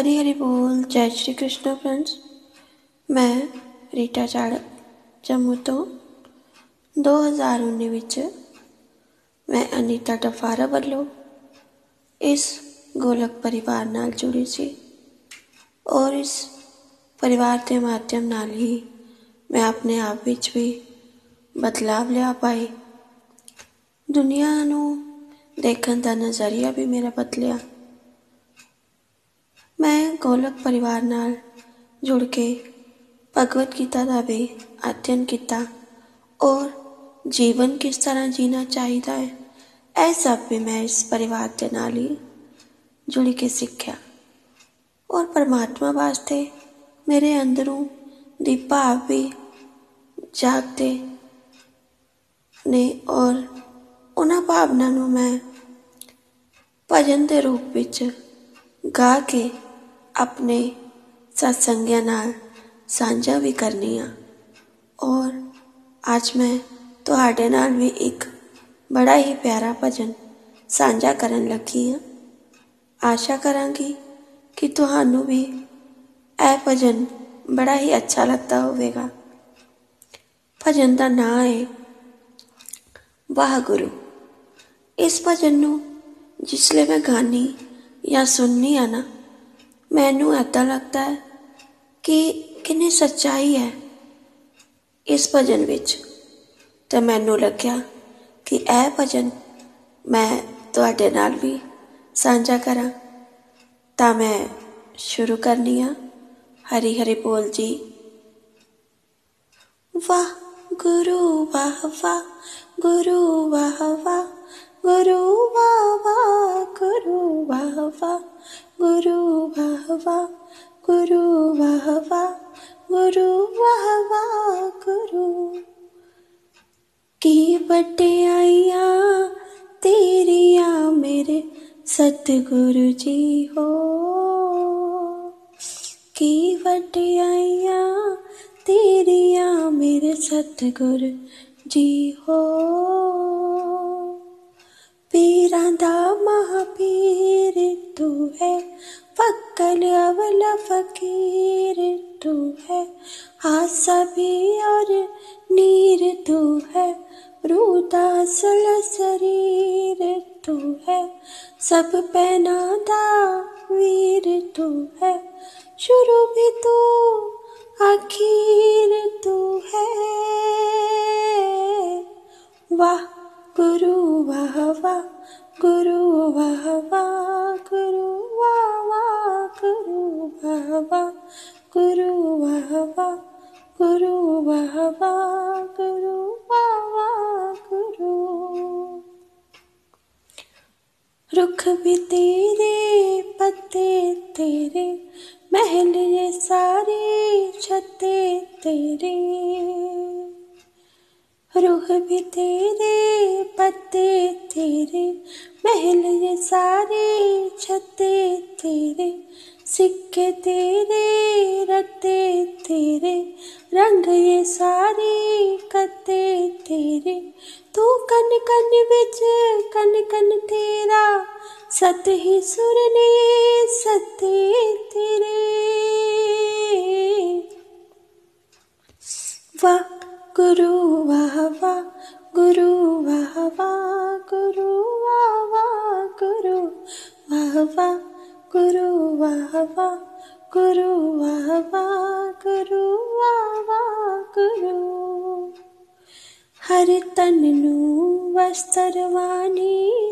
हरी हरी बोल जय श्री कृष्ण फ्रेंड्स मैं ਰੀਟਾ ਚਾੜਕ ਜੰਮੂ ਤੋਂ 2019 ਵਿੱਚ ਮੈਂ ਅਨੀਤਾ ਟਫਾਰਾ ਵੱਲੋਂ ਇਸ ਗੋਲਕ ਪਰਿਵਾਰ ਨਾਲ ਜੁੜੀ ਸੀ ਔਰ ਇਸ ਪਰਿਵਾਰ ਦੇ ਮਾਧਿਅਮ ਨਾਲ ਹੀ ਮੈਂ ਆਪਣੇ ਆਪ ਵਿੱਚ ਵੀ ਬਦਲਾਵ ਲਿਆ ਪਾਈ ਦੁਨੀਆ ਨੂੰ ਦੇਖਣ ਦਾ ਨਜ਼ਰੀਆ ਵੀ ਮੇਰਾ ਬਦਲਿਆ ਮੈਂ ਗੋਲਕ ਪਰਿਵਾਰ ਨਾਲ ਜੁੜ ਕੇ ਭਗਵਤ ਗੀਤਾ ਦਾ ਵੀ ਅਧਿਐਨ ਕੀਤਾ ਔਰ ਜੀਵਨ ਕਿਸ ਤਰ੍ਹਾਂ ਜੀਣਾ ਚਾਹੀਦਾ ਹੈ ਇਹ ਸਭ ਵੀ ਮੈਂ ਇਸ ਪਰਿਵਾਰ ਦੇ ਨਾਲ ਹੀ ਜੁੜ ਕੇ ਸਿੱਖਿਆ ਔਰ ਪਰਮਾਤਮਾ ਵਾਸਤੇ ਮੇਰੇ ਅੰਦਰੋਂ ਦੀ ਭਾਵ ਵੀ ਜਾਗਦੇ ਨੇ ਔਰ ਉਹਨਾਂ ਭਾਵਨਾ ਨੂੰ ਮੈਂ ਭਜਨ ਦੇ ਰੂਪ ਵਿੱਚ ਗਾ ਕੇ ਆਪਣੇ ਸਤਸੰਗਿਆਂ ਨਾਲ ਸਾਂਝਾ ਵੀ ਕਰਨੀ ਆ ਔਰ ਅੱਜ ਮੈਂ ਤੁਹਾਡੇ ਨਾਲ ਵੀ ਇੱਕ ਬੜਾ ਹੀ ਪਿਆਰਾ ਭਜਨ ਸਾਂਝਾ ਕਰਨ ਲੱਗੀ ਹਾਂ ਆਸ਼ਾ ਕਰਾਂਗੀ ਕਿ ਤੁਹਾਨੂੰ ਵੀ ਇਹ ਭਜਨ ਬੜਾ ਹੀ ਅੱਛਾ ਲੱਗਦਾ ਹੋਵੇਗਾ ਭਜਨ ਦਾ ਨਾਮ ਹੈ ਵਾਹਿਗੁਰੂ ਇਸ ਭਜਨ ਨੂੰ ਜਿਸਲੇ ਮੈਂ ਗਾਣੀ ਜਾਂ ਸੁਣਨੀ ਆ ਨਾ ਮੈਨੂੰ ਐਦਾਂ ਲੱਗਦਾ ਹੈ ਕਿ ਕਿੰਨੀ ਸੱਚਾਈ ਹੈ ਇਸ ਭਜਨ ਵਿੱਚ। ਤੇ ਮੈਨੂੰ ਲੱਗਿਆ ਕਿ ਇਹ ਭਜਨ ਮੈਂ ਤੁਹਾਡੇ ਨਾਲ ਵੀ ਸਾਂਝਾ ਕਰਾਂ। ਤਾਂ ਮੈਂ ਸ਼ੁਰੂ ਕਰਨੀ ਆ ਹਰੀ ਹਰੀ ਬੋਲ ਜੀ। ਵਾਹ, ਗੁਰੂ ਵਾਹ ਵਾਹ, ਗੁਰੂ ਵਾਹ ਵਾਹ, ਗੁਰੂ ਵਾਹ ਵਾਹ, ਗੁਰੂ ਵਾਹ ਵਾਹ। गुरु वाह वाह गुरु वाह वाह गुरु वाह वाह गुरु। की बटियाइया तेरिया मेरे सतगुरु जी हो। की आइया तेरिया मेरे सतगुरु जी हो। पीरा दा महापीर तू है फक्कल अवल फकीर, तू है आशा भी और नीर, तू है रूदासल शरीर, तू है सब पहनादा वीर, तू है शुरू भी तू आखिर गुरु गुरु रुख भी तेरे पत्ते तेरे महल ये सारे छते तेरे। रुख भी तेरे, पत्ते तेरे, महल ये सारे छते तेरे, सिक्के तेरे रत्ते तेरे, रंग ये सारे कते तेरे। तू कन कन बिच कन कन तेरा, सत ही सुर ने सते तेरे। वाह। गुरु वाह वा गुरु वाह वा गुरु वा गुरु वाह वा गुरु वाह वा गुरु वाह वा गुरु। वा गुरु हरितन वस्तवाणी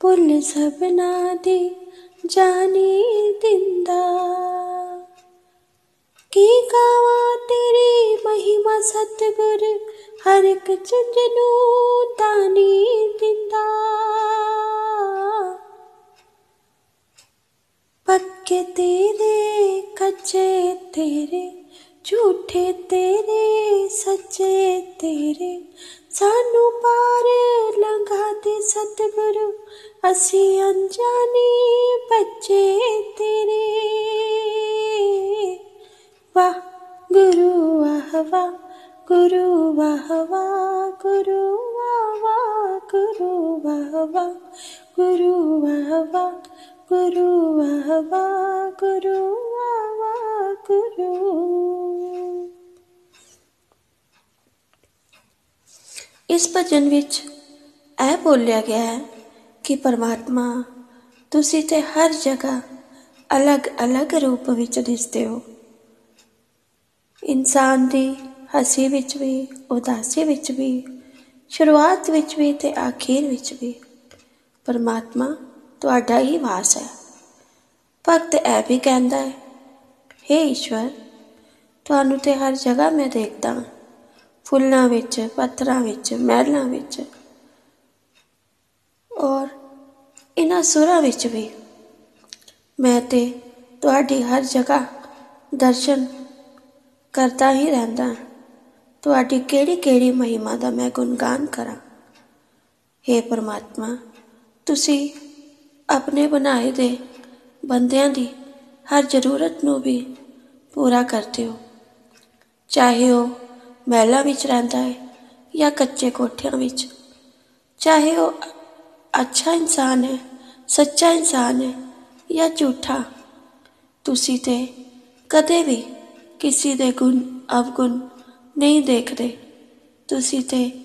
पुल सबना दी जाने दिंदा। की गावा तेरी महिमा सतगुर, हर एक झुंझनू दानी दिंदा। पक्के तेरे, कच्चे तेरे, झूठे तेरे, सच्चे तेरे, सानू पार लंघा दे सतगुरु ਅਸੀਂ ਅਣਜਾਣੇ ਬੱਚੇ ਤੇਰੇ। ਵਾਹ, ਗੁਰੂ ਆਹਵਾ ਗੁਰੂ ਵਾਹਵਾ ਗੁਰੂ ਵਾਹਵਾ ਗੁਰੂ ਵਾਹਵਾ ਗੁਰੂ ਵਾਹਵਾ ਗੁਰੂ ਵਾਹਵਾ ਗੁਰੂ ਵਾਹਵਾ ਗੁਰੂ। ਇਸ ਭਜਨ ਵਿੱਚ ਇਹ ਬੋਲਿਆ ਗਿਆ ਹੈ ਕਿ ਪਰਮਾਤਮਾ, ਤੁਸੀਂ ਤੇ ਹਰ ਜਗ੍ਹਾ ਅਲੱਗ-ਅਲੱਗ ਰੂਪ ਵਿੱਚ ਦਿਸਦੇ ਹੋ। ਇਨਸਾਨ ਦੀ ਹਸੀ ਵਿੱਚ ਵੀ, ਉਦਾਸੀ ਵਿੱਚ ਵੀ, ਸ਼ੁਰੂਆਤ ਵਿੱਚ ਵੀ ਤੇ ਆਖੀਰ ਵਿੱਚ ਵੀ, ਪਰਮਾਤਮਾ ਤੁਹਾਡਾ ਹੀ ਵਾਸ ਹੈ। ਭਗਤ ਇਹ ਵੀ ਕਹਿੰਦਾ ਹੈ हे ਈਸ਼ਵਰ, ਤੁਹਾਨੂੰ ਤੇ ਹਰ ਜਗ੍ਹਾ ਮੈਂ ਦੇਖਦਾ ਹਾਂ। ਫੁੱਲਾਂ ਵਿੱਚ, ਪੱਥਰਾਂ ਵਿੱਚ, ਮਹਿਲਾਂ ਵਿੱਚ ਔਰ ਇਹਨਾਂ ਸੁਰਾਂ ਵਿੱਚ ਵੀ। ਮੈਂ ਤੇ ਤੁਹਾਡੀ ਹਰ ਜਗ੍ਹਾ ਦਰਸ਼ਨ ਕਰਦਾ ਹੀ ਰਹਿੰਦਾ। ਤੁਹਾਡੀ ਕਿਹੜੀ ਕਿਹੜੀ ਮਹਿਮਾ ਦਾ ਮੈਂ ਗੁਣਗਾਨ ਕਰਾਂ? हे ਪਰਮਾਤਮਾ, ਤੁਸੀਂ ਆਪਣੇ ਬਣਾਏ ਦੇ ਬੰਦਿਆਂ ਦੀ ਹਰ ਜ਼ਰੂਰਤ ਨੂੰ ਵੀ ਪੂਰਾ ਕਰਦੇ ਹੋ। ਚਾਹੇ ਉਹ ਮਹਿਲਾ ਵਿੱਚ ਰਹਿੰਦਾ ਹੈ ਜਾਂ ਕੱਚੇ ਕੋਠਿਆਂ ਵਿੱਚ। ਚਾਹੇ ਉਹ ਅੱਛਾ ਇਨਸਾਨ ਹੈ ਸੱਚਾ ਇਨਸਾਨ ਹੈ ਜਾਂ ਝੂਠਾ ਤੁਸੀਂ ਤੇ ਕਦੇ ਵੀ ਕਿਸੇ ਦੇ ਗੁਣ ਅਵਗੁਣ ਨਹੀਂ ਦੇਖਦੇ ਤੁਸੀਂ ਤੇ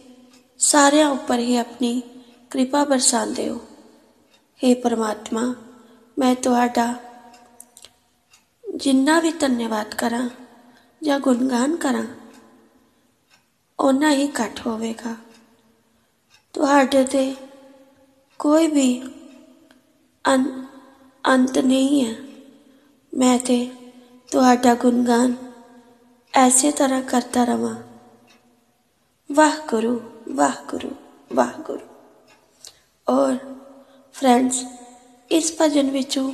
ਸਾਰਿਆਂ ਉੱਪਰ ਹੀ ਆਪਣੀ ਕਿਰਪਾ ਬਰਸਾਉਂਦੇ ਹੋ हे परमात्मा ਮੈਂ ਤੁਹਾਡਾ ਜਿੰਨਾ ਵੀ ਧੰਨਵਾਦ ਕਰਾਂ ਜਾਂ ਗੁਣਗਾਨ ਕਰਾਂ ਓਨਾ ਹੀ ਘੱਟ ਹੋਵੇਗਾ ਤੁਹਾਡੇ ਤੇ ਕੋਈ ਵੀ ਅੰਤ ਨਹੀਂ ਹੈ ਮੈਂ ਤੇ ਤੁਹਾਡਾ ਗੁਣਗਾਨ ਐਸੇ ਤਰ੍ਹਾਂ ਕਰਦਾ ਰਵਾਂ ਵਾਹ ਗੁਰੂ ਵਾਹ ਗੁਰੂ ਵਾਹ ਗੁਰੂ ਔਰ ਫਰੈਂਡਸ ਇਸ ਭਜਨ ਵਿੱਚੋਂ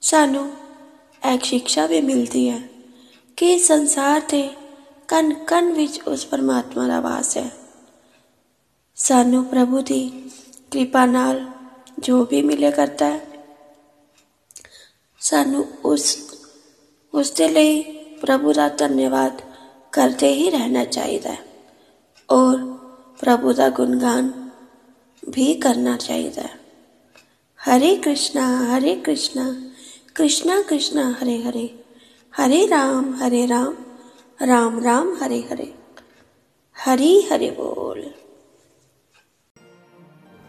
ਸਾਨੂੰ ਇੱਕ ਸਿੱਖਿਆ ਵੀ ਮਿਲਦੀ ਹੈ ਕਿ ਸੰਸਾਰ ਤੇ ਕਨ ਕਨ ਵਿੱਚ ਉਸ ਪਰਮਾਤਮਾ ਦਾ ਵਾਸ ਹੈ ਸਾਨੂੰ ਪ੍ਰਭੂ ਦੀ ਕਿਰਪਾ ਨਾਲ ਜੋ ਵੀ ਮਿਲੇ ਕਰਦਾ ਹੈ ਸਾਨੂੰ ਉਸ ਉਸ ਦੇ ਲਈ ਪ੍ਰਭੂ ਦਾ ਧੰਨਵਾਦ ਕਰਦੇ ਹੀ ਰਹਿਣਾ ਚਾਹੀਦਾ ਹੈ ਔਰ ਪ੍ਰਭੂ ਦਾ ਗੁਣਗਾਨ ਵੀ ਕਰਨਾ ਚਾਹੀਦਾ ਹੈ हरे कृष्णा हरे कृष्णा कृष्णा कृष्णा हरे हरे हरे राम हरे राम राम राम हरे हरे हरी हरे बोल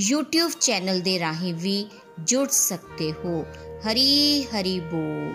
YouTube ਚੈਨਲ ਦੇ ਰਾਹੀਂ ਵੀ ਜੁੜ ਸਕਦੇ ਹੋ ਹਰੀ ਹਰੀ ਬੋਲ